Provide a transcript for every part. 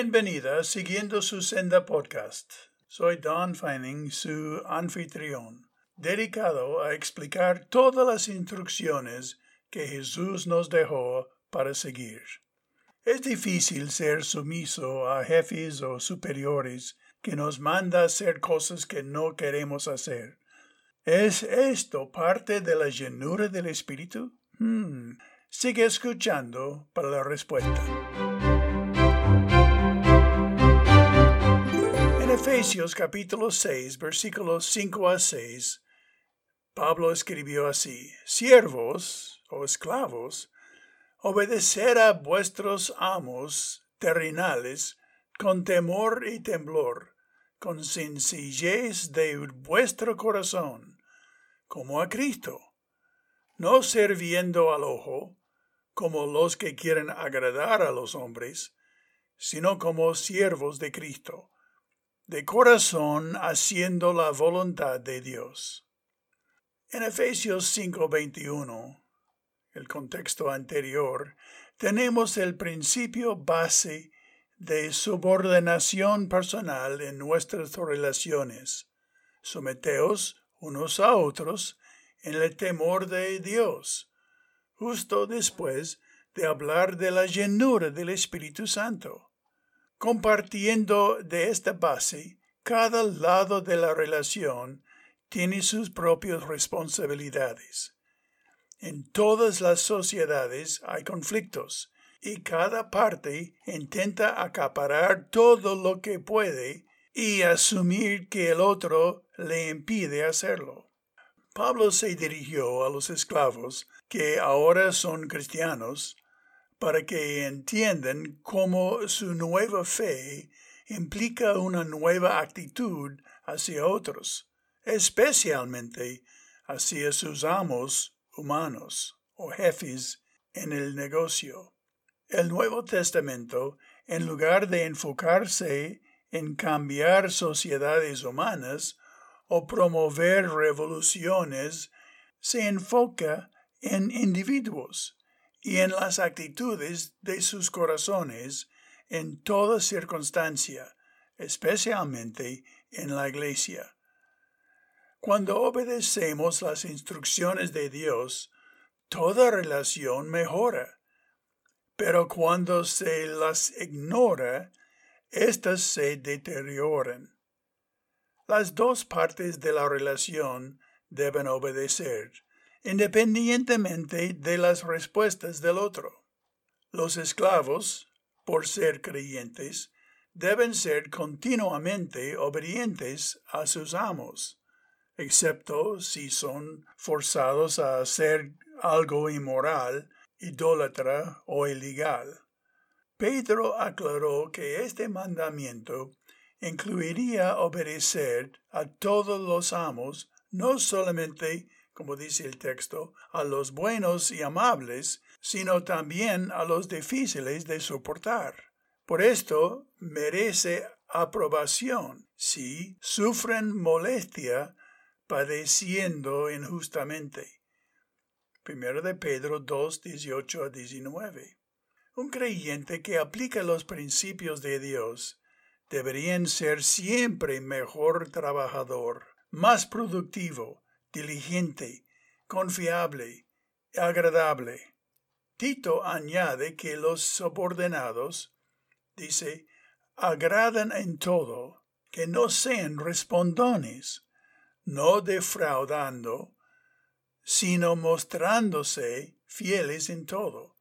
Bienvenida siguiendo su senda podcast. Soy Don Fanning, su anfitrión, dedicado a explicar todas las instrucciones que Jesús nos dejó para seguir. Es difícil ser sumiso a jefes o superiores que nos manda hacer cosas que no queremos hacer. ¿Es esto parte de la llenura del Espíritu? Hmm. Sigue escuchando para la respuesta. Efesios capítulo 6, versículos 5 a 6, Pablo escribió así, siervos o esclavos, obedecer a vuestros amos terrenales con temor y temblor, con sencillez de vuestro corazón, como a Cristo, no sirviendo al ojo, como los que quieren agradar a los hombres, sino como siervos de Cristo, de corazón haciendo la voluntad de Dios. En Efesios 5:21, el contexto anterior, tenemos el principio base de subordinación personal en nuestras relaciones. Someteos unos a otros en el temor de Dios, justo después de hablar de la llenura del Espíritu Santo. Compartiendo de esta base, cada lado de la relación tiene sus propias responsabilidades. En todas las sociedades hay conflictos y cada parte intenta acaparar todo lo que puede y asumir que el otro le impide hacerlo. Pablo se dirigió a los esclavos que ahora son cristianos para que entiendan cómo su nueva fe implica una nueva actitud hacia otros, especialmente hacia sus amos humanos o jefes en el negocio. El Nuevo Testamento, en lugar de enfocarse en cambiar sociedades humanas o promover revoluciones, se enfoca en individuos y en las actitudes de sus corazones en toda circunstancia, especialmente en la iglesia. Cuando obedecemos las instrucciones de Dios, toda relación mejora. Pero cuando se las ignora, éstas se deterioran. Las dos partes de la relación deben obedecer, independientemente de las respuestas del otro. Los esclavos, por ser creyentes, deben ser continuamente obedientes a sus amos excepto si son forzados a hacer algo inmoral, idólatra o ilegal. Pedro aclaró que este mandamiento incluiría obedecer a todos los amos, no solamente, como dice el texto, a los buenos y amables, sino también a los difíciles de soportar. Por esto merece aprobación si sufren molestia padeciendo injustamente. Primero de Pedro 2, 18 a 19. Un creyente que aplica los principios de Dios debería ser siempre mejor trabajador, más productivo, diligente, confiable, agradable. Tito añade que los subordinados, dice, agradan en todo, que no sean respondones, no defraudando, sino mostrándose fieles en todo,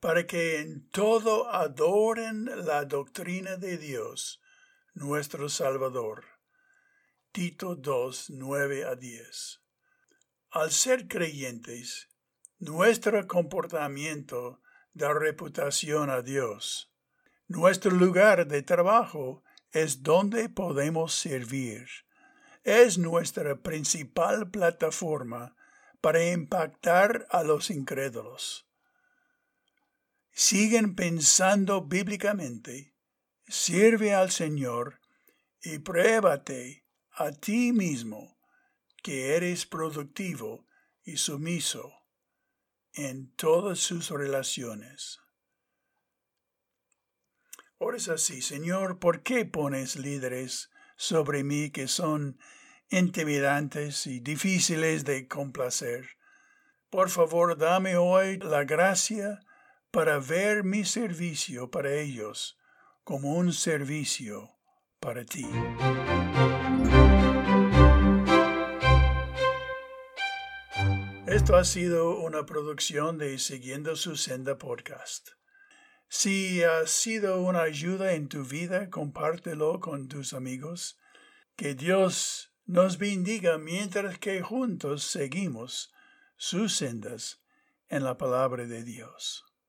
para que en todo adoren la doctrina de Dios, nuestro Salvador. Tito 2, 9 a 10. Al ser creyentes, nuestro comportamiento da reputación a Dios. Nuestro lugar de trabajo es donde podemos servir es nuestra principal plataforma para impactar a los incrédulos. Siguen pensando bíblicamente, sirve al Señor y pruébate a ti mismo que eres productivo y sumiso en todas sus relaciones. Ores así, Señor, ¿por qué pones líderes sobre mí que son intimidantes y difíciles de complacer? Por favor, dame hoy la gracia para ver mi servicio para ellos como un servicio para ti. Esto ha sido una producción de Siguiendo su Senda Podcast. Si ha sido una ayuda en tu vida, compártelo con tus amigos. Que Dios nos bendiga mientras que juntos seguimos sus sendas en la palabra de Dios.